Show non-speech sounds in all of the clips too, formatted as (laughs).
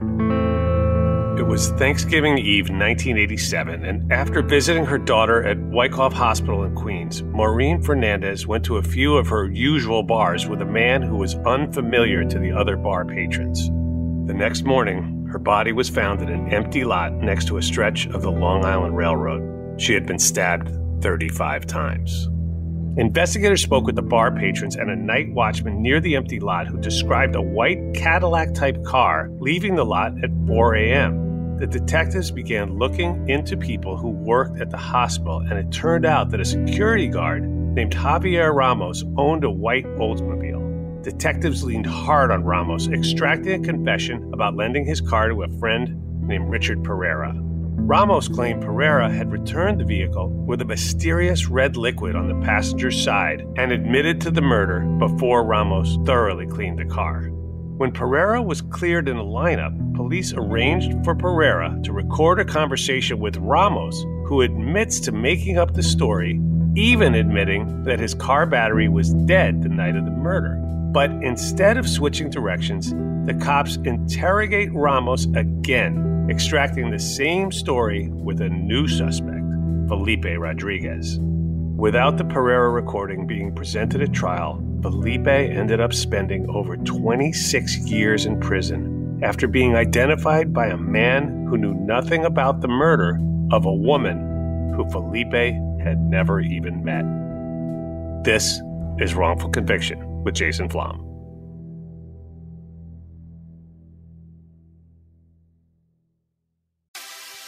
It was Thanksgiving Eve 1987, and after visiting her daughter at Wyckoff Hospital in Queens, Maureen Fernandez went to a few of her usual bars with a man who was unfamiliar to the other bar patrons. The next morning, her body was found in an empty lot next to a stretch of the Long Island Railroad. She had been stabbed 35 times. Investigators spoke with the bar patrons and a night watchman near the empty lot who described a white Cadillac type car leaving the lot at 4 a.m. The detectives began looking into people who worked at the hospital, and it turned out that a security guard named Javier Ramos owned a white Oldsmobile. Detectives leaned hard on Ramos, extracting a confession about lending his car to a friend named Richard Pereira. Ramos claimed Pereira had returned the vehicle with a mysterious red liquid on the passenger's side and admitted to the murder before Ramos thoroughly cleaned the car. When Pereira was cleared in a lineup, police arranged for Pereira to record a conversation with Ramos, who admits to making up the story, even admitting that his car battery was dead the night of the murder. But instead of switching directions, the cops interrogate Ramos again extracting the same story with a new suspect, Felipe Rodriguez. Without the Pereira recording being presented at trial, Felipe ended up spending over 26 years in prison after being identified by a man who knew nothing about the murder of a woman who Felipe had never even met. This is Wrongful Conviction with Jason Flom.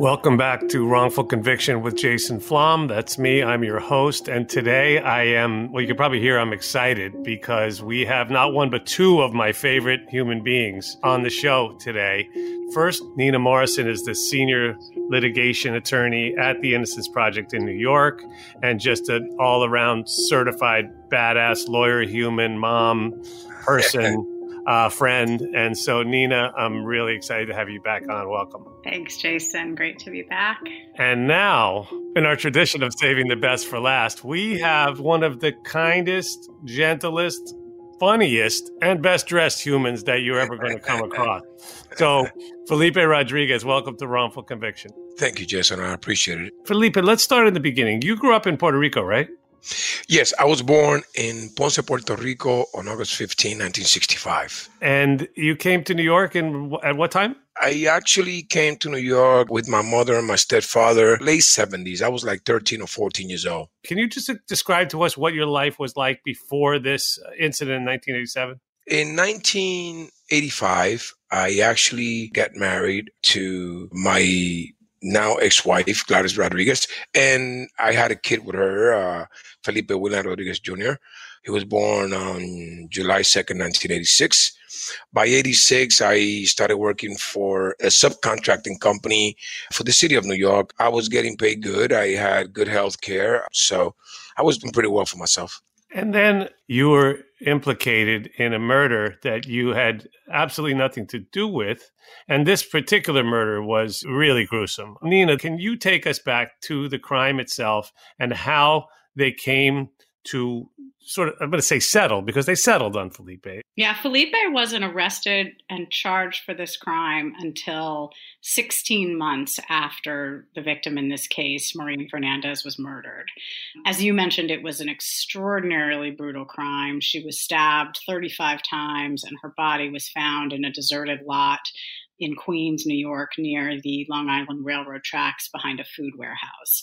Welcome back to Wrongful Conviction with Jason Flom. That's me. I'm your host. And today I am, well, you can probably hear I'm excited because we have not one but two of my favorite human beings on the show today. First, Nina Morrison is the senior litigation attorney at the Innocence Project in New York and just an all around certified badass lawyer, human, mom, person (laughs) uh, friend. And so, Nina, I'm really excited to have you back on. Welcome. Thanks, Jason. Great to be back. And now, in our tradition of saving the best for last, we have one of the kindest, gentlest, funniest, and best dressed humans that you're ever going to come across. (laughs) So, Felipe Rodriguez, welcome to Wrongful Conviction. Thank you, Jason. I appreciate it. Felipe, let's start in the beginning. You grew up in Puerto Rico, right? Yes, I was born in Ponce, Puerto Rico on August 15, 1965. And you came to New York in, at what time? I actually came to New York with my mother and my stepfather, late 70s. I was like 13 or 14 years old. Can you just describe to us what your life was like before this incident in 1987? In 1985, I actually got married to my now ex-wife Gladys Rodriguez, and I had a kid with her, uh, Felipe William Rodriguez Jr. He was born on July 2nd, 1986. By 86, I started working for a subcontracting company for the city of New York. I was getting paid good. I had good health care. So I was doing pretty well for myself. And then you were implicated in a murder that you had absolutely nothing to do with. And this particular murder was really gruesome. Nina, can you take us back to the crime itself and how they came to sort of, I'm going to say settle because they settled on Felipe. Yeah, Felipe wasn't arrested and charged for this crime until 16 months after the victim in this case, Maureen Fernandez, was murdered. As you mentioned, it was an extraordinarily brutal crime. She was stabbed 35 times and her body was found in a deserted lot in Queens, New York, near the Long Island Railroad tracks behind a food warehouse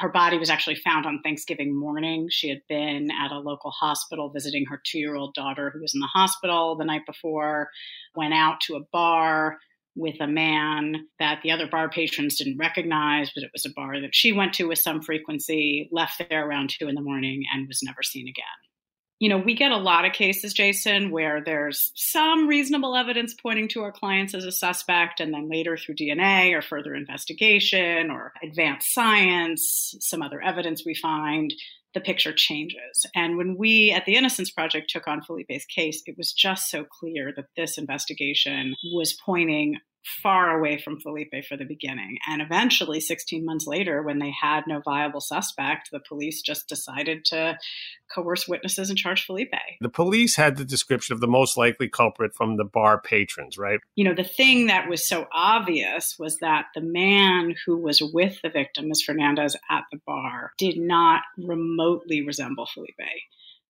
her body was actually found on Thanksgiving morning. She had been at a local hospital visiting her two year old daughter who was in the hospital the night before, went out to a bar with a man that the other bar patrons didn't recognize, but it was a bar that she went to with some frequency, left there around two in the morning, and was never seen again you know, we get a lot of cases, Jason, where there's some reasonable evidence pointing to our clients as a suspect, and then later through DNA or further investigation or advanced science, some other evidence we find, the picture changes. And when we at the Innocence Project took on Felipe's case, it was just so clear that this investigation was pointing far away from Felipe for the beginning. And eventually, 16 months later, when they had no viable suspect, the police just decided to coerce witnesses and charge Felipe. The police had the description of the most likely culprit from the bar patrons, right? You know, the thing that was so obvious was that the man who was with the victim, Ms. Fernandez, at the bar did not remotely resemble Felipe.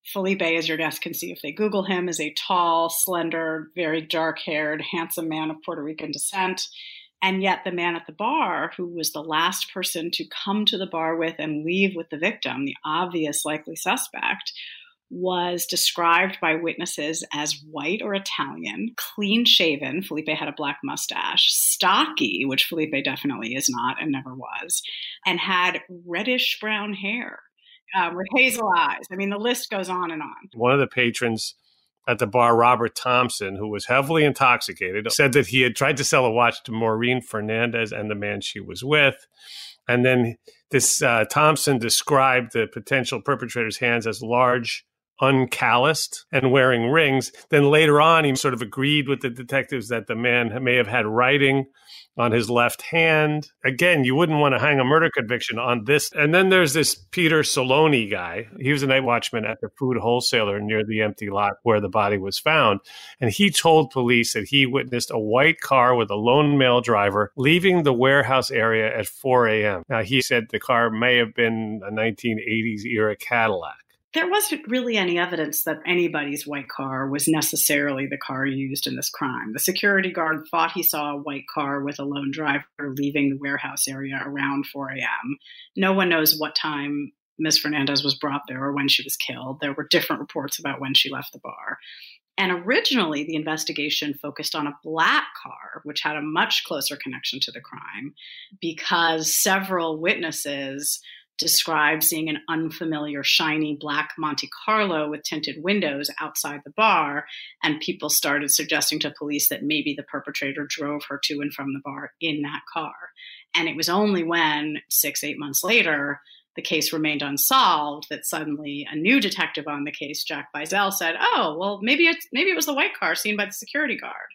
Felipe, as your guests can see if they Google him, is a tall, slender, very dark haired, handsome man of Puerto Rican descent. And yet, the man at the bar, who was the last person to come to the bar with and leave with the victim, the obvious likely suspect, was described by witnesses as white or Italian, clean shaven. Felipe had a black mustache, stocky, which Felipe definitely is not and never was, and had reddish brown hair uh, with hazel eyes. I mean, the list goes on and on. One of the patrons at the bar, Robert Thompson, who was heavily intoxicated, said that he had tried to sell a watch to Maureen Fernandez and the man she was with. And then this uh, Thompson described the potential perpetrator's hands as large, uncalloused, and wearing rings. Then later on, he sort of agreed with the detectives that the man may have had writing on his left hand. Again, you wouldn't want to hang a murder conviction on this. And then there's this Peter Soloni guy. He was a night watchman at the food wholesaler near the empty lot where the body was found. And he told police that he witnessed a white car with a lone male driver leaving the warehouse area at 4 a.m. Now, he said the car may have been a 1980s era Cadillac there wasn't really any evidence that anybody's white car was necessarily the car used in this crime. The security guard thought he saw a white car with a lone driver leaving the warehouse area around 4 a.m. No one knows what time Ms. Fernandez was brought there or when she was killed. There were different reports about when she left the bar. And originally, the investigation focused on a black car, which had a much closer connection to the crime, because several witnesses described seeing an unfamiliar shiny black Monte Carlo with tinted windows outside the bar, and people started suggesting to police that maybe the perpetrator drove her to and from the bar in that car. And it was only when, six, eight months later, the case remained unsolved that suddenly a new detective on the case, Jack Bizel, said, Oh, well, maybe it's maybe it was the white car seen by the security guard.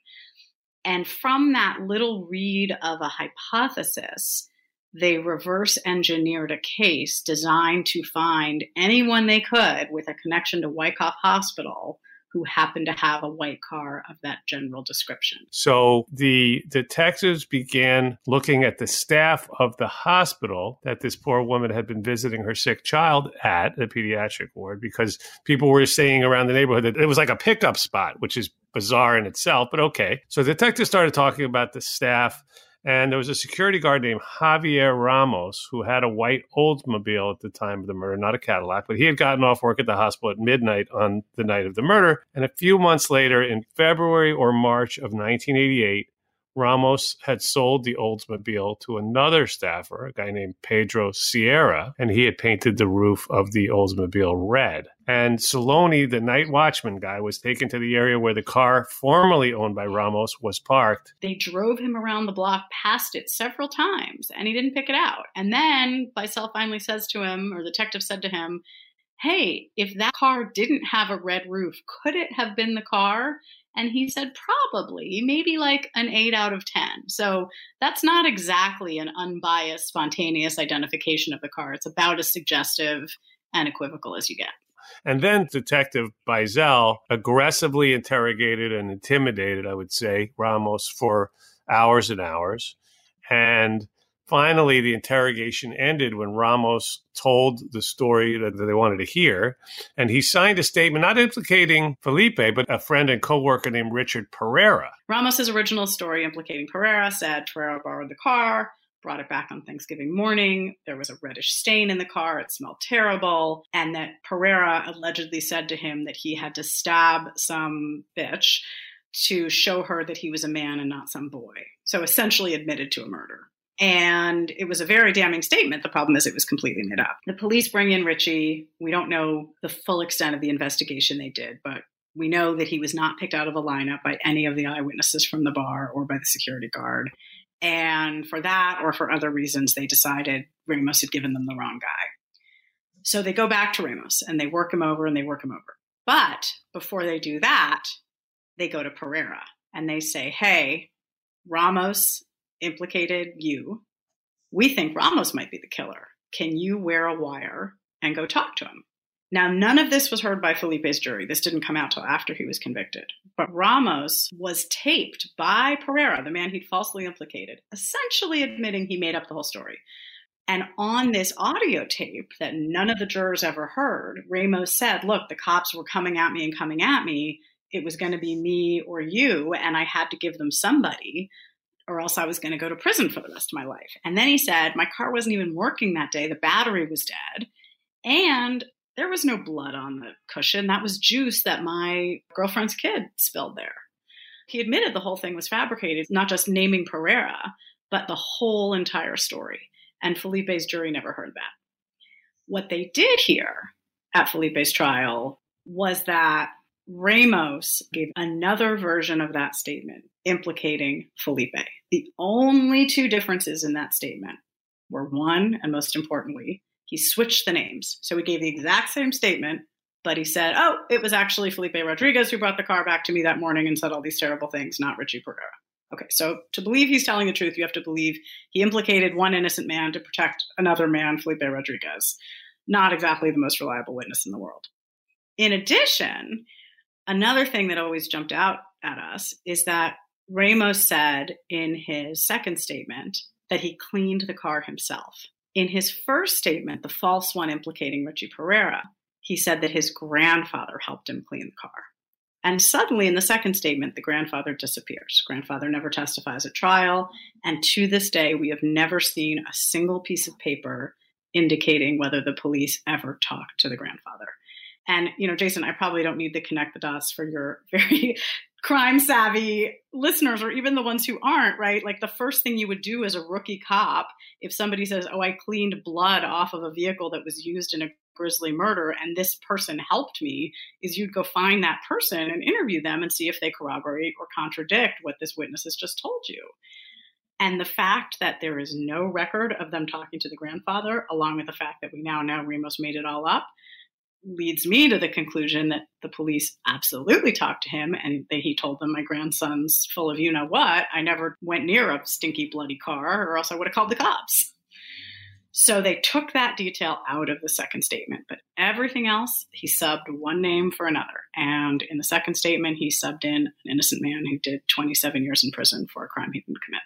And from that little read of a hypothesis, they reverse engineered a case designed to find anyone they could with a connection to Wyckoff Hospital who happened to have a white car of that general description. So the detectives began looking at the staff of the hospital that this poor woman had been visiting her sick child at, the pediatric ward, because people were saying around the neighborhood that it was like a pickup spot, which is bizarre in itself, but okay. So detectives started talking about the staff and there was a security guard named Javier Ramos who had a white Oldsmobile at the time of the murder, not a Cadillac, but he had gotten off work at the hospital at midnight on the night of the murder. And a few months later, in February or March of 1988, Ramos had sold the Oldsmobile to another staffer, a guy named Pedro Sierra, and he had painted the roof of the Oldsmobile red. And Saloni, the night watchman guy, was taken to the area where the car formerly owned by Ramos was parked. They drove him around the block past it several times, and he didn't pick it out. And then Biesel finally says to him, or the detective said to him, Hey, if that car didn't have a red roof, could it have been the car? And he said, probably, maybe like an eight out of 10. So that's not exactly an unbiased, spontaneous identification of the car. It's about as suggestive and equivocal as you get. And then Detective Biesel aggressively interrogated and intimidated, I would say, Ramos for hours and hours. And Finally, the interrogation ended when Ramos told the story that they wanted to hear. And he signed a statement not implicating Felipe, but a friend and coworker named Richard Pereira. Ramos's original story implicating Pereira said Pereira borrowed the car, brought it back on Thanksgiving morning. There was a reddish stain in the car. It smelled terrible. And that Pereira allegedly said to him that he had to stab some bitch to show her that he was a man and not some boy. So essentially admitted to a murder. And it was a very damning statement. The problem is it was completely made up. The police bring in Richie. We don't know the full extent of the investigation they did, but we know that he was not picked out of a lineup by any of the eyewitnesses from the bar or by the security guard. And for that or for other reasons, they decided Ramos had given them the wrong guy. So they go back to Ramos and they work him over and they work him over. But before they do that, they go to Pereira and they say, Hey, Ramos implicated you. We think Ramos might be the killer. Can you wear a wire and go talk to him? Now, none of this was heard by Felipe's jury. This didn't come out till after he was convicted. But Ramos was taped by Pereira, the man he'd falsely implicated, essentially admitting he made up the whole story. And on this audio tape that none of the jurors ever heard, Ramos said, Look, the cops were coming at me and coming at me. It was going to be me or you, and I had to give them somebody or else I was going to go to prison for the rest of my life. And then he said, My car wasn't even working that day. The battery was dead. And there was no blood on the cushion. That was juice that my girlfriend's kid spilled there. He admitted the whole thing was fabricated, not just naming Pereira, but the whole entire story. And Felipe's jury never heard that. What they did hear at Felipe's trial was that Ramos gave another version of that statement implicating Felipe. The only two differences in that statement were one, and most importantly, he switched the names. So he gave the exact same statement, but he said, oh, it was actually Felipe Rodriguez who brought the car back to me that morning and said all these terrible things, not Richie Pereira. Okay, so to believe he's telling the truth, you have to believe he implicated one innocent man to protect another man, Felipe Rodriguez. Not exactly the most reliable witness in the world. In addition, another thing that always jumped out at us is that Ramos said in his second statement that he cleaned the car himself. In his first statement, the false one implicating Richie Pereira, he said that his grandfather helped him clean the car. And suddenly, in the second statement, the grandfather disappears. Grandfather never testifies at trial. And to this day, we have never seen a single piece of paper indicating whether the police ever talked to the grandfather. And, you know, Jason, I probably don't need to connect the dots for your (laughs) very crime savvy listeners or even the ones who aren't, right? Like the first thing you would do as a rookie cop, if somebody says, Oh, I cleaned blood off of a vehicle that was used in a grisly murder and this person helped me, is you'd go find that person and interview them and see if they corroborate or contradict what this witness has just told you. And the fact that there is no record of them talking to the grandfather, along with the fact that we now know Ramos made it all up, leads me to the conclusion that the police absolutely talked to him and that he told them my grandson's full of you know what. I never went near a stinky, bloody car, or else I would have called the cops. So they took that detail out of the second statement, but everything else he subbed one name for another. And in the second statement, he subbed in an innocent man who did 27 years in prison for a crime he didn't commit.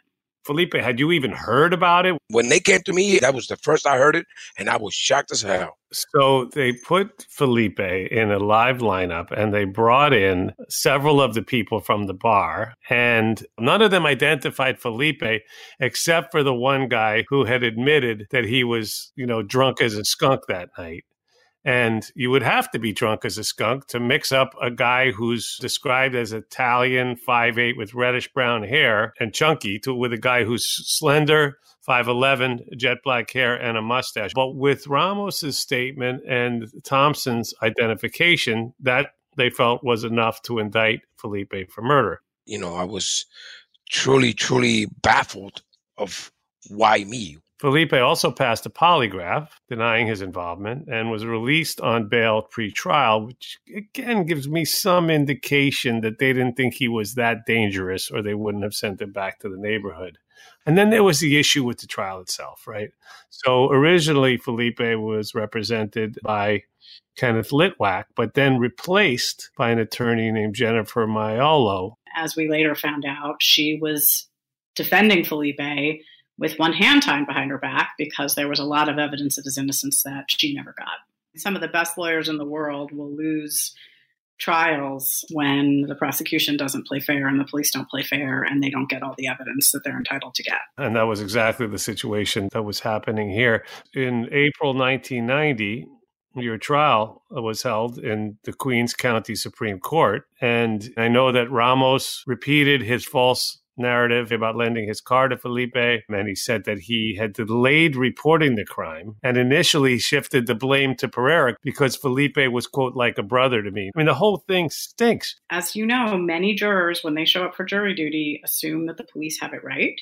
Felipe, had you even heard about it? When they came to me, that was the first I heard it, and I was shocked as hell. So they put Felipe in a live lineup and they brought in several of the people from the bar. And none of them identified Felipe except for the one guy who had admitted that he was, you know, drunk as a skunk that night. And you would have to be drunk as a skunk to mix up a guy who's described as Italian, 5'8 with reddish brown hair and chunky to with a guy who's slender, 5'11, jet black hair, and a mustache. But with Ramos's statement and Thompson's identification, that they felt was enough to indict Felipe for murder. You know, I was truly, truly baffled of why me? Felipe also passed a polygraph denying his involvement and was released on bail pre trial, which again gives me some indication that they didn't think he was that dangerous or they wouldn't have sent him back to the neighborhood. And then there was the issue with the trial itself, right? So originally, Felipe was represented by Kenneth Litwack, but then replaced by an attorney named Jennifer Maiolo. As we later found out, she was defending Felipe with one hand tied behind her back because there was a lot of evidence of his innocence that she never got. Some of the best lawyers in the world will lose trials when the prosecution doesn't play fair and the police don't play fair and they don't get all the evidence that they're entitled to get. And that was exactly the situation that was happening here. In April 1990, your trial was held in the Queens County Supreme Court. And I know that Ramos repeated his false narrative about lending his car to Felipe. And he said that he had delayed reporting the crime and initially shifted the blame to Pereira because Felipe was, quote, like a brother to me. I mean, the whole thing stinks. As you know, many jurors, when they show up for jury duty, assume that the police have it right,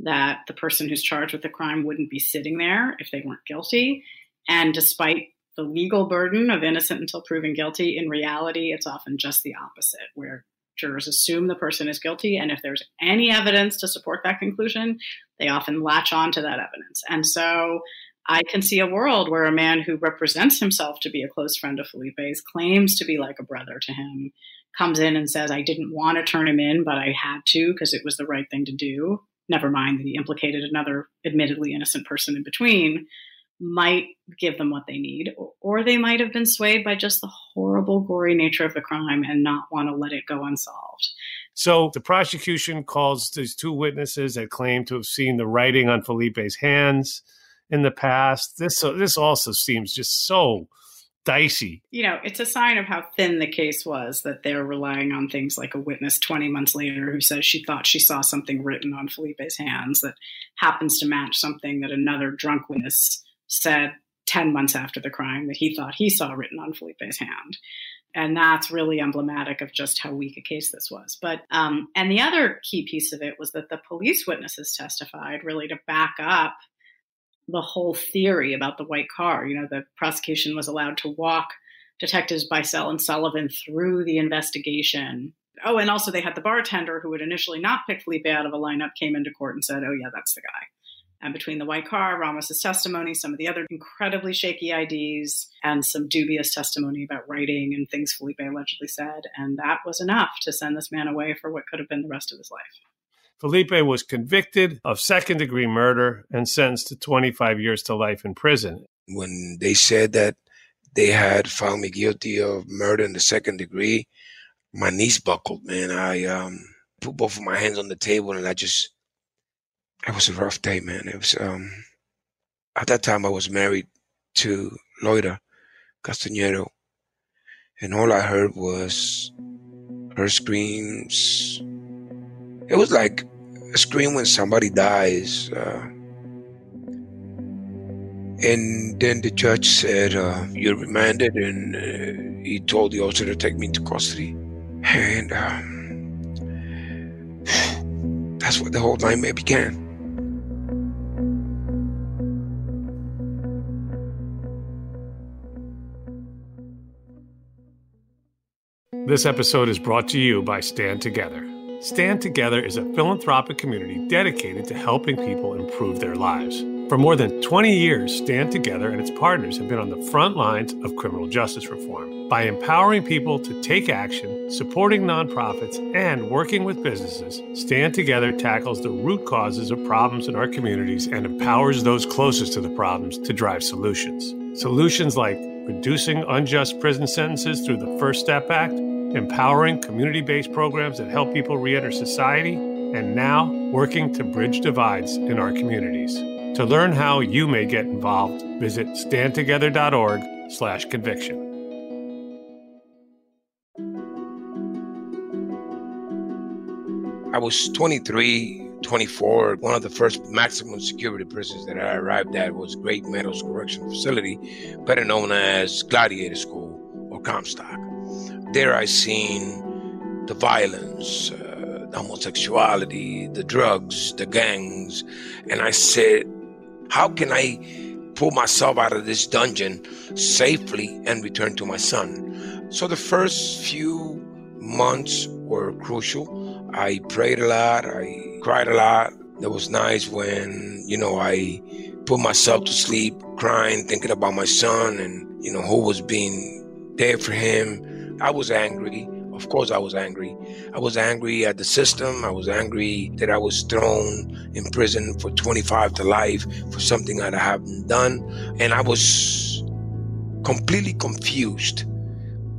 that the person who's charged with the crime wouldn't be sitting there if they weren't guilty. And despite the legal burden of innocent until proven guilty, in reality, it's often just the opposite, where jurors assume the person is guilty. And if there's any evidence to support that conclusion, they often latch on to that evidence. And so I can see a world where a man who represents himself to be a close friend of Felipe's, claims to be like a brother to him, comes in and says, I didn't want to turn him in, but I had to because it was the right thing to do. Never mind that he implicated another admittedly innocent person in between might give them what they need, or they might have been swayed by just the horrible, gory nature of the crime and not want to let it go unsolved. So the prosecution calls these two witnesses that claim to have seen the writing on Felipe's hands in the past. This uh, this also seems just so dicey. You know, it's a sign of how thin the case was that they're relying on things like a witness 20 months later who says she thought she saw something written on Felipe's hands that happens to match something that another drunk witness said 10 months after the crime that he thought he saw written on Felipe's hand. And that's really emblematic of just how weak a case this was. But, um, and the other key piece of it was that the police witnesses testified really to back up the whole theory about the white car. You know, the prosecution was allowed to walk detectives Bicel and Sullivan through the investigation. Oh, and also they had the bartender who had initially not picked Felipe out of a lineup came into court and said, oh, yeah, that's the guy and between the white car, Ramos's testimony, some of the other incredibly shaky IDs, and some dubious testimony about writing and things Felipe allegedly said. And that was enough to send this man away for what could have been the rest of his life. Felipe was convicted of second degree murder and sentenced to 25 years to life in prison. When they said that they had found me guilty of murder in the second degree, my knees buckled, man. I um, put both of my hands on the table and I just it was a rough day, man. It was um at that time I was married to Loida Castañero, and all I heard was her screams. It was like a scream when somebody dies. Uh, and then the judge said, uh, "You're remanded," and uh, he told the officer to take me into custody. And um, (sighs) that's what the whole nightmare began. This episode is brought to you by Stand Together. Stand Together is a philanthropic community dedicated to helping people improve their lives. For more than 20 years, Stand Together and its partners have been on the front lines of criminal justice reform. By empowering people to take action, supporting nonprofits, and working with businesses, Stand Together tackles the root causes of problems in our communities and empowers those closest to the problems to drive solutions. Solutions like reducing unjust prison sentences through the First Step Act, empowering community based programs that help people re enter society, and now working to bridge divides in our communities. To learn how you may get involved, visit standtogether.org slash conviction. I was 23, 24. One of the first maximum security prisons that I arrived at was Great Meadows Correctional Facility, better known as Gladiator School or Comstock. There I seen the violence, uh, the homosexuality, the drugs, the gangs, and I said, how can I pull myself out of this dungeon safely and return to my son? So the first few months were crucial. I prayed a lot, I cried a lot. It was nice when, you know, I put myself to sleep crying, thinking about my son and, you know, who was being there for him. I was angry. Of course, I was angry. I was angry at the system. I was angry that I was thrown in prison for 25 to life for something that I haven't done. And I was completely confused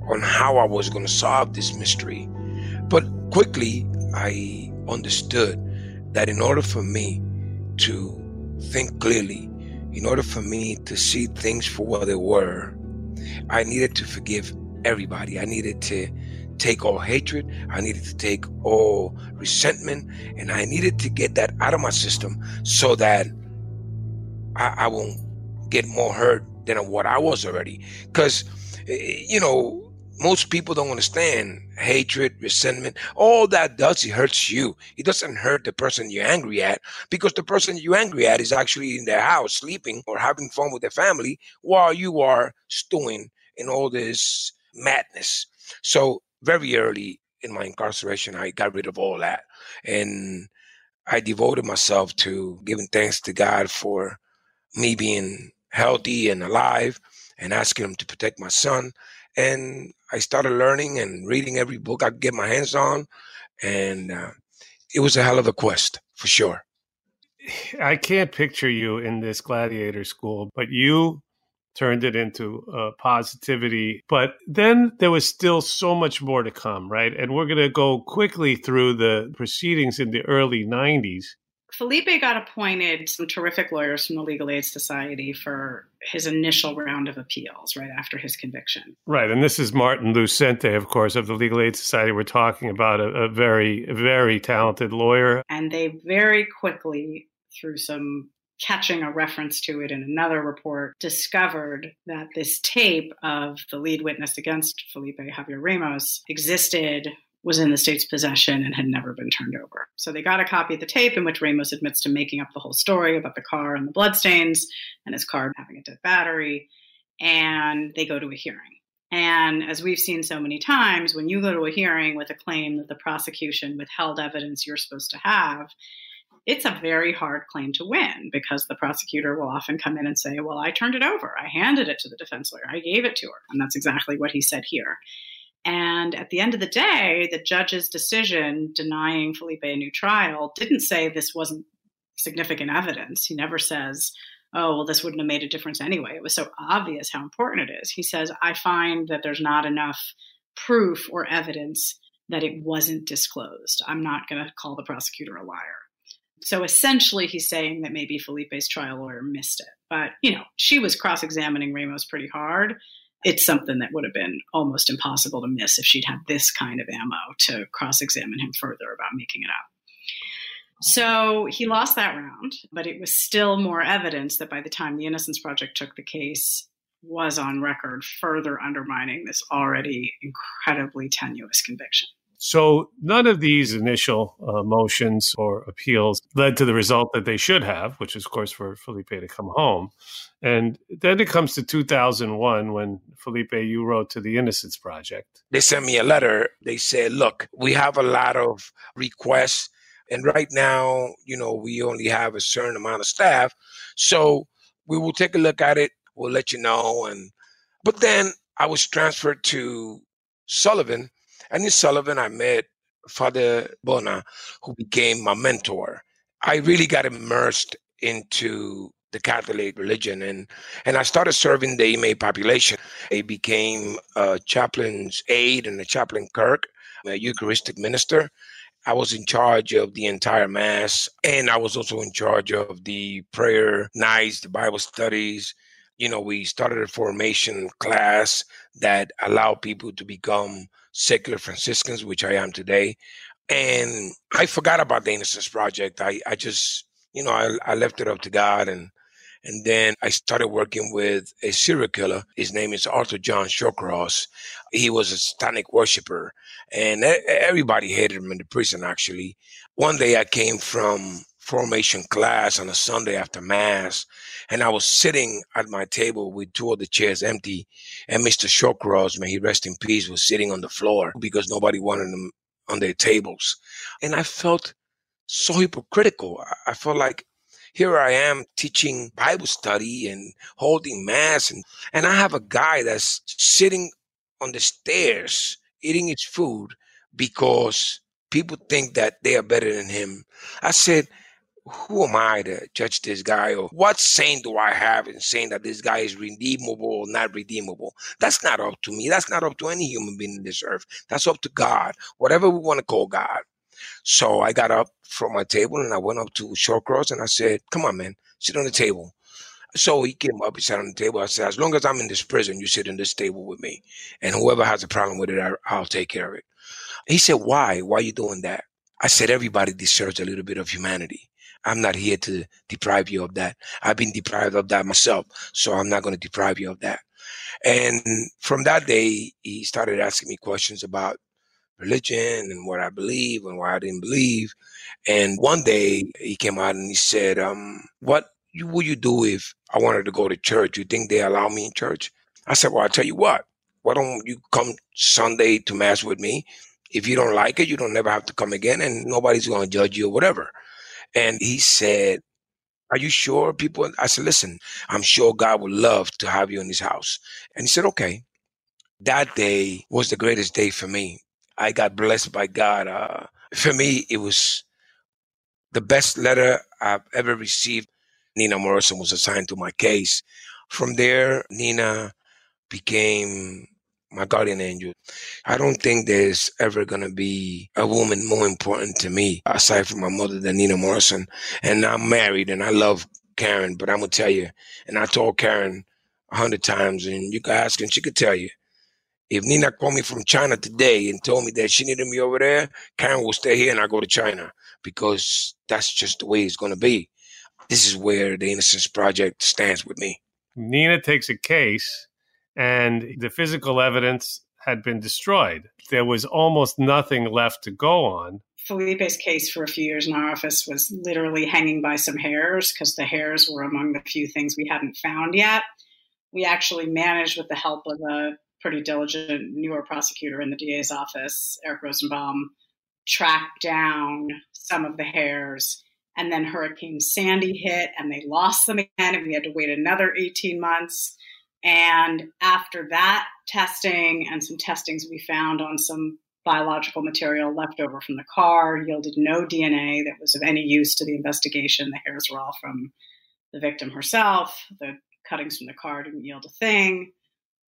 on how I was going to solve this mystery. But quickly, I understood that in order for me to think clearly, in order for me to see things for what they were, I needed to forgive everybody. I needed to take all hatred. I needed to take all resentment. And I needed to get that out of my system so that I, I won't get more hurt than what I was already. Because, eh, you know, most people don't understand hatred, resentment. All that does, it hurts you. It doesn't hurt the person you're angry at because the person you're angry at is actually in their house sleeping or having fun with their family while you are stewing in all this madness. So very early in my incarceration, I got rid of all that. And I devoted myself to giving thanks to God for me being healthy and alive and asking him to protect my son. And I started learning and reading every book I could get my hands on. And uh, it was a hell of a quest for sure. (sighs) I can't picture you in this gladiator school, but you turned it into uh, positivity. But then there was still so much more to come, right? And we're going to go quickly through the proceedings in the early 90s. Felipe got appointed some terrific lawyers from the Legal Aid Society for his initial round of appeals right after his conviction. Right. And this is Martin Lucente, of course, of the Legal Aid Society. We're talking about a, a very, very talented lawyer. And they very quickly, through some catching a reference to it in another report, discovered that this tape of the lead witness against Felipe Javier Ramos existed, was in the state's possession, and had never been turned over. So they got a copy of the tape in which Ramos admits to making up the whole story about the car and the bloodstains and his car having a dead battery, and they go to a hearing. And as we've seen so many times, when you go to a hearing with a claim that the prosecution withheld evidence you're supposed to have, it's a very hard claim to win because the prosecutor will often come in and say, Well, I turned it over. I handed it to the defense lawyer. I gave it to her. And that's exactly what he said here. And at the end of the day, the judge's decision denying Felipe a new trial didn't say this wasn't significant evidence. He never says, oh, well, this wouldn't have made a difference anyway. It was so obvious how important it is. He says, I find that there's not enough proof or evidence that it wasn't disclosed. I'm not going to call the prosecutor a liar. So essentially, he's saying that maybe Felipe's trial lawyer missed it. But, you know, she was cross examining Ramos pretty hard. It's something that would have been almost impossible to miss if she'd had this kind of ammo to cross examine him further about making it up. So he lost that round, but it was still more evidence that by the time the Innocence Project took the case, was on record further undermining this already incredibly tenuous conviction. So none of these initial uh, motions or appeals led to the result that they should have, which is, of course, for Felipe to come home. And then it comes to 2001 when Felipe, you wrote to the Innocence Project. They sent me a letter. They said, look, we have a lot of requests And right now, you know, we only have a certain amount of staff. So we will take a look at it. We'll let you know. And but then I was transferred to Sullivan. In Sullivan, I met Father Bona, who became my mentor. I really got immersed into the Catholic religion, and and I started serving the inmate population. I became a chaplain's aide and a chaplain clerk, a Eucharistic minister. I was in charge of the entire mass, and I was also in charge of the prayer nights, the Bible studies. You know, we started a formation class that allowed people to become secular Franciscans, which I am today. And I forgot about the Innocence Project. I, I just, you know, I, I left it up to God and and then I started working with a serial killer. His name is Arthur John Shawcross. He was a satanic worshiper, and everybody hated him in the prison, actually. One day I came from formation class on a Sunday after Mass, and I was sitting at my table with two of the chairs empty, and Mr. Shawcross, may he rest in peace, was sitting on the floor because nobody wanted him on their tables. And I felt so hypocritical. I felt like here I am teaching Bible study and holding mass and, and I have a guy that's sitting on the stairs eating his food because people think that they are better than him. I said, who am I to judge this guy? Or what saying do I have in saying that this guy is redeemable or not redeemable? That's not up to me. That's not up to any human being in this earth. That's up to God, whatever we want to call God. So I got up from my table and I went up to Shawcross and I said, Come on, man, sit on the table. So he came up, he sat on the table. I said, As long as I'm in this prison, you sit in this table with me. And whoever has a problem with it, I, will take care of it. He said, Why? Why are you doing that? I said, Everybody deserves a little bit of humanity. I'm not here to deprive you of that. I've been deprived of that myself. So I'm not going to deprive you of that. And from that day, he started asking me questions about religion and what I believe and why I didn't believe. And one day he came out and he said, um, what would you do if I wanted to go to church? You think they allow me in church? I said, well, I'll tell you what, why don't you come Sunday to mass with me? If you don't like it, you don't never have to come again and nobody's going to judge you or whatever. And he said, are you sure people? I said, listen, I'm sure God would love to have you in his house. And he said, okay. That day was the greatest day for me I got blessed by God. Uh, for me, it was the best letter I've ever received. Nina Morrison was assigned to my case. From there, Nina became my guardian angel. I don't think there's ever going to be a woman more important to me aside from my mother than Nina Morrison. And I'm married and I love Karen, but I'm going to tell you, and I told Karen a hundred times, and you can ask and she could tell you, if Nina called me from China today and told me that she needed me over there, Karen will stay here and I go to China because that's just the way it's going to be. This is where the Innocence Project stands with me. Nina takes a case and the physical evidence had been destroyed. There was almost nothing left to go on. Felipe's case for a few years in our office was literally hanging by some hairs because the hairs were among the few things we hadn't found yet. We actually managed, with the help of a pretty diligent newer prosecutor in the DA's office, Eric Rosenbaum, tracked down some of the hairs. And then Hurricane Sandy hit and they lost them again, and we had to wait another 18 months. And after that testing and some testings we found on some biological material left over from the car yielded no DNA that was of any use to the investigation. The hairs were all from the victim herself. The cuttings from the car didn't yield a thing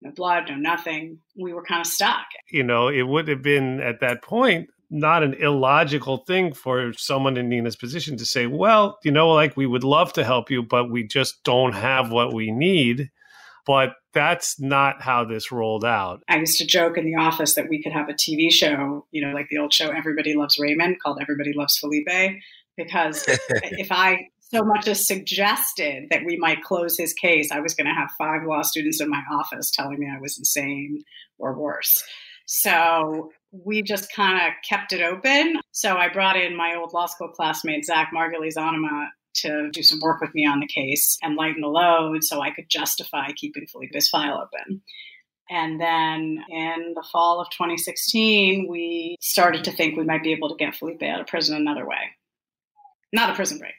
no blood, no nothing. We were kind of stuck. You know, it would have been at that point not an illogical thing for someone in Nina's position to say, well, you know, like we would love to help you, but we just don't have what we need. But that's not how this rolled out. I used to joke in the office that we could have a TV show, you know, like the old show Everybody Loves Raymond called Everybody Loves Felipe. Because (laughs) if I so much as suggested that we might close his case, I was going to have five law students in my office telling me I was insane or worse. So we just kind of kept it open. So I brought in my old law school classmate, Zach Margulis-Ohnuma, to do some work with me on the case and lighten the load so I could justify keeping Felipe's file open. And then in the fall of 2016, we started to think we might be able to get Felipe out of prison another way not a prison break.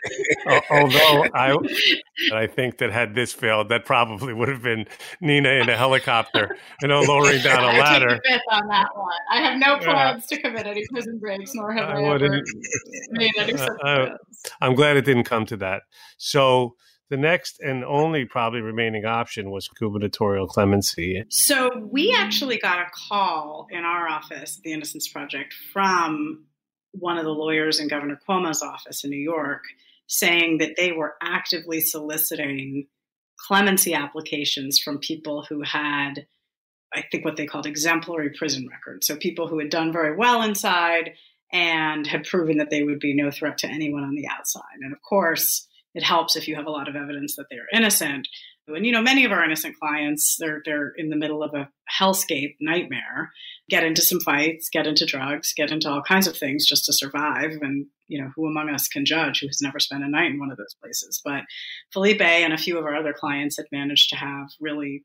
(laughs) Although I, I think that had this failed, that probably would have been Nina in a helicopter, you know, lowering (laughs) down a ladder. I take the fifth on that one. I have no plans yeah. to commit any prison breaks, nor have I, I ever made any (laughs) such uh, I'm glad it didn't come to that. So the next and only probably remaining option was gubernatorial clemency. So we actually got a call in our office, the Innocence Project, from one of the lawyers in Governor Cuomo's office in New York saying that they were actively soliciting clemency applications from people who had, I think, what they called exemplary prison records. So people who had done very well inside and had proven that they would be no threat to anyone on the outside. And of course, it helps if you have a lot of evidence that they are innocent. And you know, many of our innocent clients, they're they're in the middle of a hellscape nightmare, get into some fights, get into drugs, get into all kinds of things just to survive. And you know, who among us can judge who has never spent a night in one of those places? But Felipe and a few of our other clients had managed to have really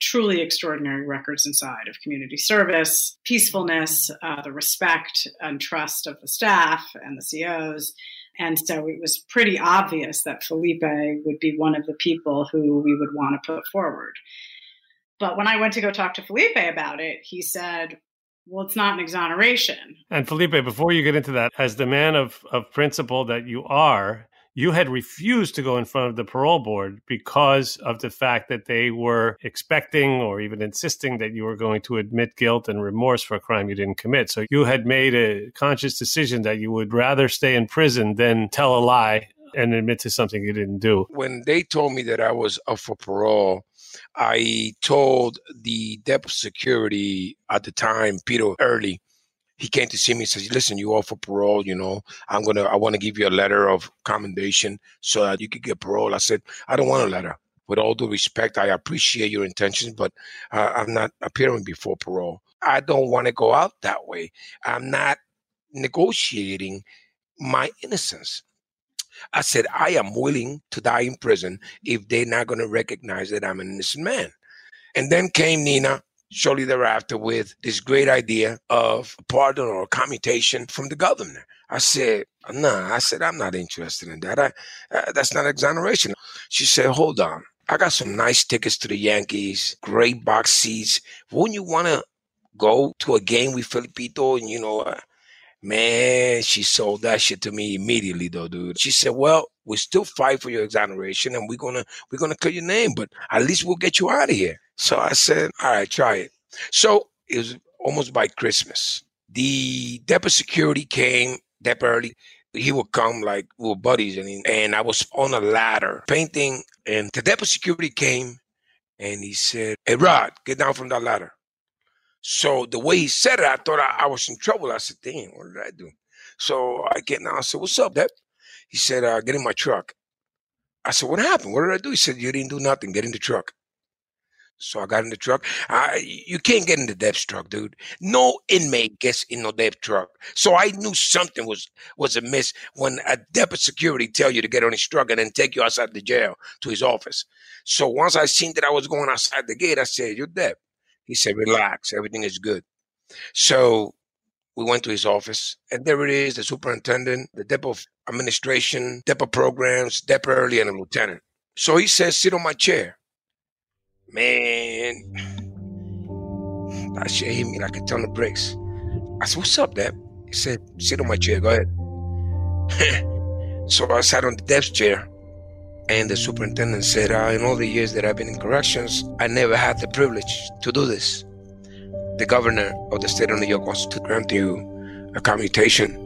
truly extraordinary records inside of community service, peacefulness, uh, the respect and trust of the staff and the COs, and so it was pretty obvious that Felipe would be one of the people who we would want to put forward. But when I went to go talk to Felipe about it, he said, well, it's not an exoneration. And Felipe, before you get into that, as the man of, of principle that you are, you had refused to go in front of the parole board because of the fact that they were expecting or even insisting that you were going to admit guilt and remorse for a crime you didn't commit. So you had made a conscious decision that you would rather stay in prison than tell a lie and admit to something you didn't do. When they told me that I was up for parole, I told the depth security at the time, Peter Early, he came to see me and says, listen, you for parole, you know, I'm going to, I want to give you a letter of commendation so that you could get parole. I said, I don't want a letter. With all due respect, I appreciate your intentions, but uh, I'm not appearing before parole. I don't want to go out that way. I'm not negotiating my innocence. I said, I am willing to die in prison if they're not going to recognize that I'm an innocent man. And then came Nina shortly thereafter with this great idea of a pardon or a commutation from the governor. I said, nah, I said, I'm not interested in that. I, uh, that's not exoneration. She said, hold on. I got some nice tickets to the Yankees, great box seats. Wouldn't you want to go to a game with Felipito and, you know, uh, Man, she sold that shit to me immediately though, dude. She said, Well, we still fight for your exoneration and we're gonna we're gonna cut your name, but at least we'll get you out of here. So I said, All right, try it. So it was almost by Christmas. The depot security came that early. He would come like we were buddies and and I was on a ladder painting and the depot security came and he said, Hey Rod, get down from that ladder. So the way he said it, I thought I, I, was in trouble. I said, damn, what did I do? So I get now, I said, what's up, Dep? He said, uh, get in my truck. I said, what happened? What did I do? He said, you didn't do nothing. Get in the truck. So I got in the truck. I, you can't get in the Dep's truck, dude. No inmate gets in no Dep truck. So I knew something was was amiss when a deputy security tell you to get on his truck and then take you outside the jail to his office. So once I seen that I was going outside the gate, I said, "You're Dep." He said, relax, everything is good. So we went to his office, and there it is the superintendent, the depot administration, depot programs, depot early, and a lieutenant. So he says, sit on my chair. Man, (sighs) that shit hit me like a ton of bricks. I said, what's up, Dep? He said, sit on my chair, go ahead. (laughs) so I sat on the desk chair and the superintendent said, uh, In all the years that I've been in corrections, I never had the privilege to do this. The governor of the state of New York wants to grant you a commutation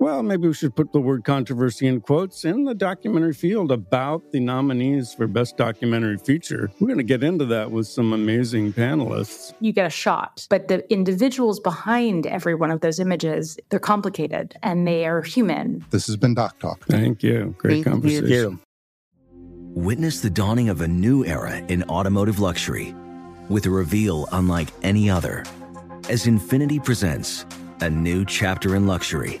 Well, maybe we should put the word controversy in quotes in the documentary field about the nominees for Best Documentary Feature. We're going to get into that with some amazing panelists. You get a shot, but the individuals behind every one of those images, they're complicated and they are human. This has been Doc Talk. Thank you. Great Thank conversation. you. Witness the dawning of a new era in automotive luxury with a reveal unlike any other as Infiniti presents a new chapter in luxury,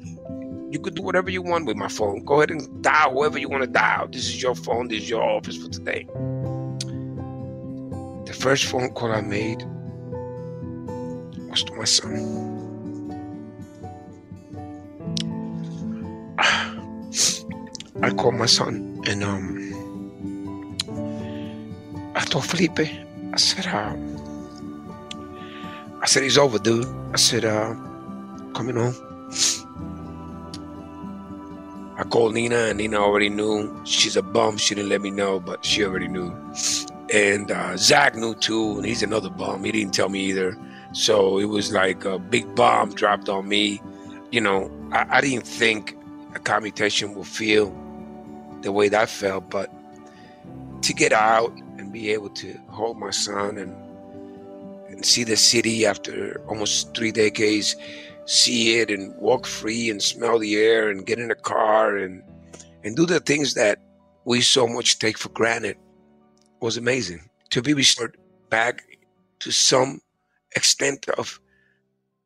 You could do whatever you want with my phone. Go ahead and dial whoever you want to dial. This is your phone. This is your office for today. The first phone call I made was to my son. (sighs) I called my son and um, I told Felipe, I said, uh, I said, he's over, dude. I said, uh, coming home. I called Nina, and Nina already knew. She's a bum. She didn't let me know, but she already knew. And uh, Zach knew too, and he's another bum. He didn't tell me either. So it was like a big bomb dropped on me. You know, I, I didn't think a commutation would feel the way that felt, but to get out and be able to hold my son and and see the city after almost three decades, see it and walk free and smell the air and get in a car and and do the things that we so much take for granted was amazing. To be restored back to some extent of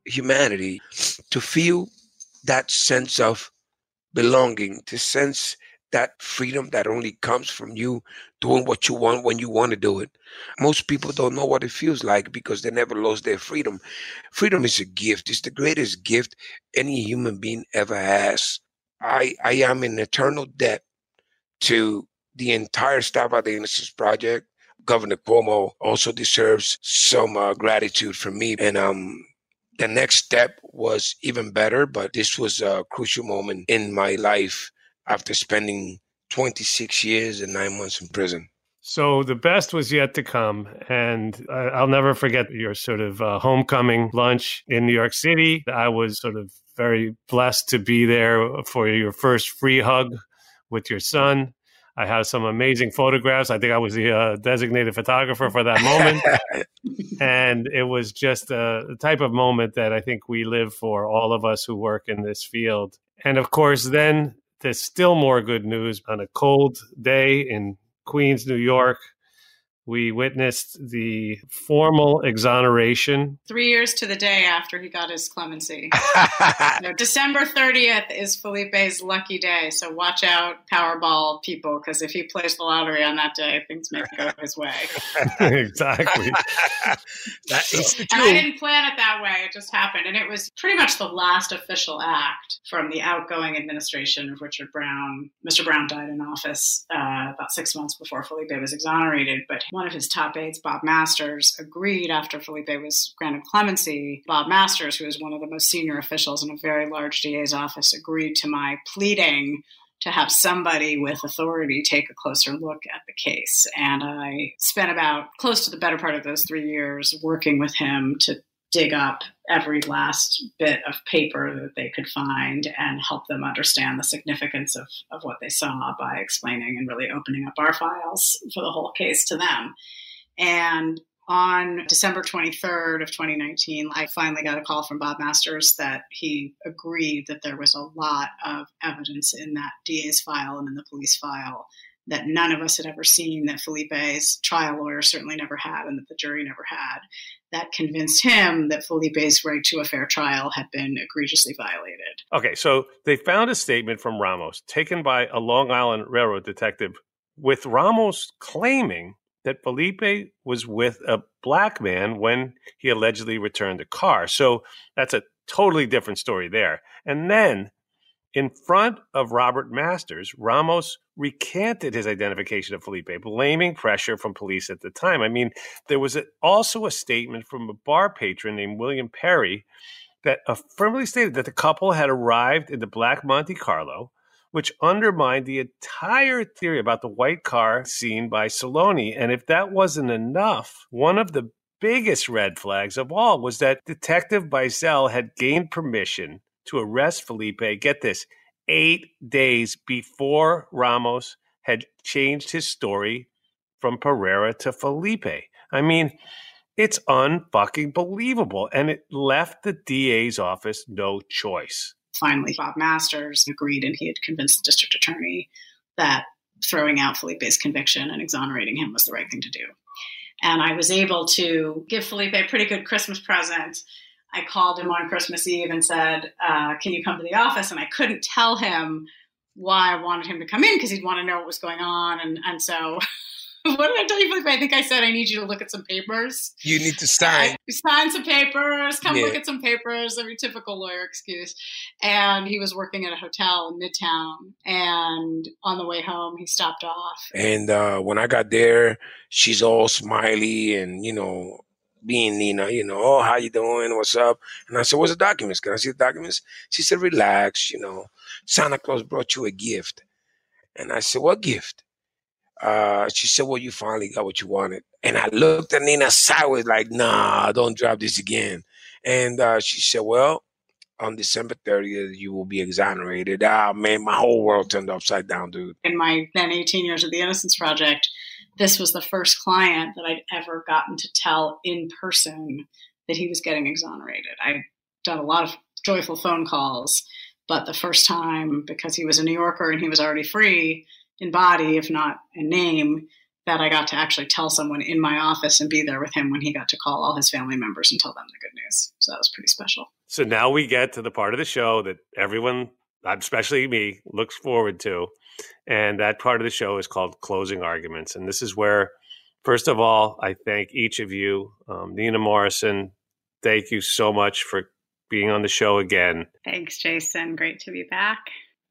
humanity, to feel that sense of belonging, to sense that freedom that only comes from you doing what you want when you want to do it. Most people don't know what it feels like because they never lost their freedom. Freedom is a gift. It's the greatest gift any human being ever has. I I am in eternal debt to the entire staff of the Innocence Project. Governor Cuomo also deserves some uh, gratitude from me. And um, the next step was even better, but this was a crucial moment in my life after spending 26 years and nine months in prison. So the best was yet to come. And I'll never forget your sort of uh, homecoming lunch in New York City. I was sort of very blessed to be there for your first free hug with your son. I have some amazing photographs. I think I was the uh, designated photographer for that moment. (laughs) and it was just a, the type of moment that I think we live for, all of us who work in this field. And of course, then there's still more good news on a cold day in Queens, New York we witnessed the formal exoneration. Three years to the day after he got his clemency. (laughs) no, December 30th is Felipe's lucky day. So watch out, Powerball people, because if he plays the lottery on that day, things may go his way. (laughs) exactly. (laughs) that is and I didn't plan it that way. It just happened. And it was pretty much the last official act from the outgoing administration of Richard Brown. Mr. Brown died in office uh, about six months before Felipe was exonerated. But one of his top aides, Bob Masters, agreed after Felipe was granted clemency. Bob Masters, who is one of the most senior officials in a very large DA's office, agreed to my pleading to have somebody with authority take a closer look at the case. And I spent about close to the better part of those three years working with him to dig up every last bit of paper that they could find and help them understand the significance of, of what they saw by explaining and really opening up our files for the whole case to them. And on December 23rd of 2019, I finally got a call from Bob Masters that he agreed that there was a lot of evidence in that DA's file and in the police file that none of us had ever seen, that Felipe's trial lawyer certainly never had, and that the jury never had. That convinced him that Felipe's right to a fair trial had been egregiously violated. Okay, so they found a statement from Ramos taken by a Long Island Railroad detective, with Ramos claiming that Felipe was with a black man when he allegedly returned the car. So that's a totally different story there. And then in front of Robert Masters, Ramos recanted his identification of Felipe, blaming pressure from police at the time. I mean, there was a, also a statement from a bar patron named William Perry that affirmatively stated that the couple had arrived in the Black Monte Carlo, which undermined the entire theory about the white car seen by Saloni. And if that wasn't enough, one of the biggest red flags of all was that Detective Beisel had gained permission to arrest Felipe, get this, eight days before Ramos had changed his story from Pereira to Felipe. I mean, it's unfucking believable. And it left the DA's office no choice. Finally, Bob Masters agreed and he had convinced the district attorney that throwing out Felipe's conviction and exonerating him was the right thing to do. And I was able to give Felipe a pretty good Christmas present I called him on Christmas Eve and said, uh, "Can you come to the office?" And I couldn't tell him why I wanted him to come in because he'd want to know what was going on, and and so. (laughs) what did I tell you? I think I said I need you to look at some papers. You need to sign. I, sign some papers. Come yeah. look at some papers. Every typical lawyer excuse. And he was working at a hotel in Midtown. And on the way home, he stopped off. And uh, when I got there, she's all smiley and you know being Nina, you know, oh, how you doing? What's up? And I said, what's the documents? Can I see the documents? She said, relax, you know, Santa Claus brought you a gift. And I said, what gift? Uh, she said, well, you finally got what you wanted. And I looked at Nina sideways like, nah, don't drop this again. And uh, she said, well, on December 30th, you will be exonerated. Ah, man, my whole world turned upside down, dude. In my then 18 years of the Innocence Project, this was the first client that I'd ever gotten to tell in person that he was getting exonerated. I'd done a lot of joyful phone calls, but the first time, because he was a New Yorker and he was already free in body, if not in name, that I got to actually tell someone in my office and be there with him when he got to call all his family members and tell them the good news. So that was pretty special. So now we get to the part of the show that everyone, especially me, looks forward to. And that part of the show is called Closing Arguments. And this is where, first of all, I thank each of you. Um, Nina Morrison, thank you so much for being on the show again. Thanks, Jason. Great to be back.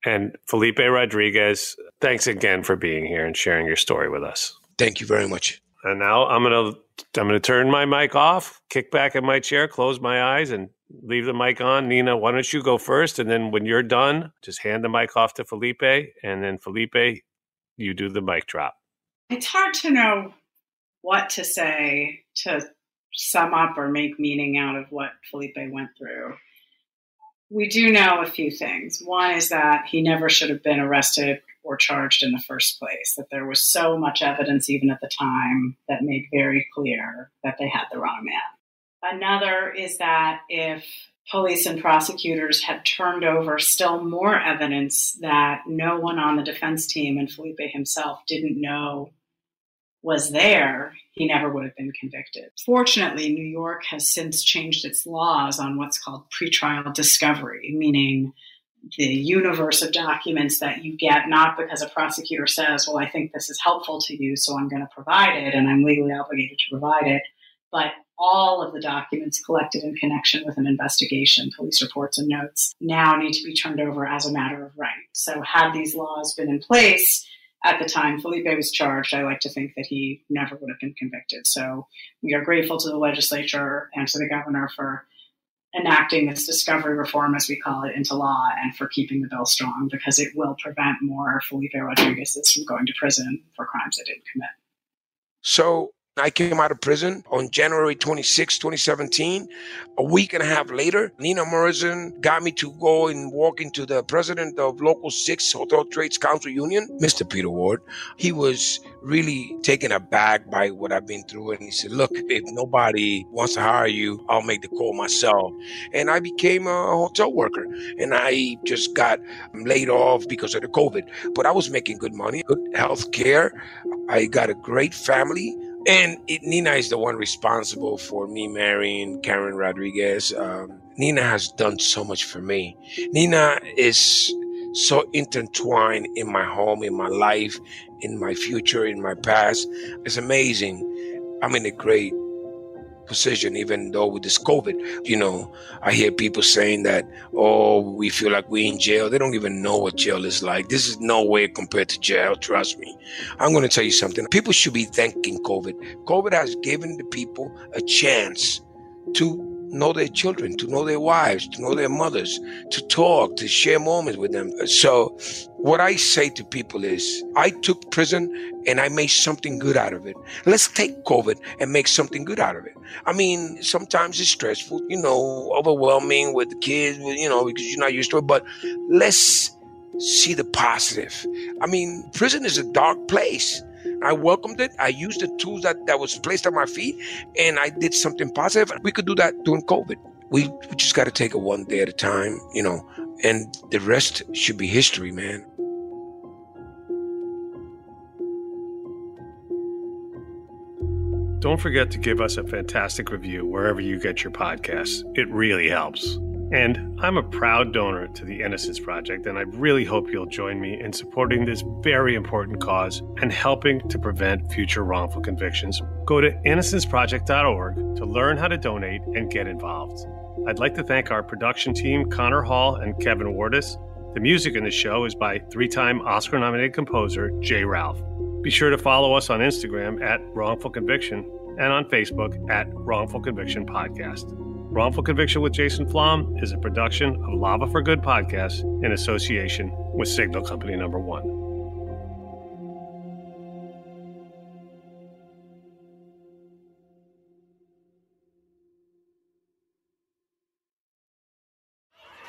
And Felipe Rodriguez, thanks again for being here and sharing your story with us. Thank you very much. And now I'm gonna I'm gonna turn my mic off, kick back in my chair, close my eyes, and leave the mic on. Nina, why don't you go first? And then when you're done, just hand the mic off to Felipe. And then Felipe, you do the mic drop. It's hard to know what to say to sum up or make meaning out of what Felipe went through. We do know a few things. One is that he never should have been arrested or charged in the first place, that there was so much evidence, even at the time, that made very clear that they had the wrong man. Another is that if police and prosecutors had turned over still more evidence that no one on the defense team and Felipe himself didn't know was there, he never would have been convicted. Fortunately, New York has since changed its laws on what's called pretrial discovery, meaning the universe of documents that you get, not because a prosecutor says, Well, I think this is helpful to you, so I'm going to provide it and I'm legally obligated to provide it, but all of the documents collected in connection with an investigation, police reports and notes, now need to be turned over as a matter of right. So, had these laws been in place at the time Felipe was charged, I like to think that he never would have been convicted. So, we are grateful to the legislature and to the governor for enacting this discovery reform, as we call it, into law and for keeping the bill strong because it will prevent more Felipe Rodriguez's from going to prison for crimes they didn't commit. So I came out of prison on January 26, 2017. A week and a half later, Nina Morrison got me to go and walk into the president of Local 6 Hotel Trades Council Union, Mr. Peter Ward. He was really taken aback by what I've been through. And he said, Look, if nobody wants to hire you, I'll make the call myself. And I became a hotel worker and I just got laid off because of the COVID. But I was making good money, good health care. I got a great family. And it, Nina is the one responsible for me marrying Karen Rodriguez. Um, Nina has done so much for me. Nina is so intertwined in my home, in my life, in my future, in my past. It's amazing. I'm in a great position, even though with this COVID, you know, I hear people saying that, oh, we feel like we're in jail. They don't even know what jail is like. This is no way compared to jail. Trust me. I'm going to tell you something. People should be thanking COVID. COVID has given the people a chance to know their children, to know their wives, to know their mothers, to talk, to share moments with them. So what I say to people is, I took prison and I made something good out of it. Let's take COVID and make something good out of it. I mean, sometimes it's stressful, you know, overwhelming with the kids, you know, because you're not used to it, but let's see the positive. I mean, prison is a dark place. I welcomed it. I used the tools that, that was placed at my feet and I did something positive. We could do that during COVID. We, we just got to take it one day at a time, you know, and the rest should be history, man. Don't forget to give us a fantastic review wherever you get your podcasts. It really helps. And I'm a proud donor to the Innocence Project, and I really hope you'll join me in supporting this very important cause and helping to prevent future wrongful convictions. Go to innocenceproject.org to learn how to donate and get involved. I'd like to thank our production team, Connor Hall and Kevin Wardis. The music in the show is by three time Oscar nominated composer J. Ralph. Be sure to follow us on Instagram at Wrongful Conviction and on Facebook at Wrongful Conviction Podcast. Wrongful Conviction with Jason Flom is a production of Lava for Good podcast in association with Signal Company Number One.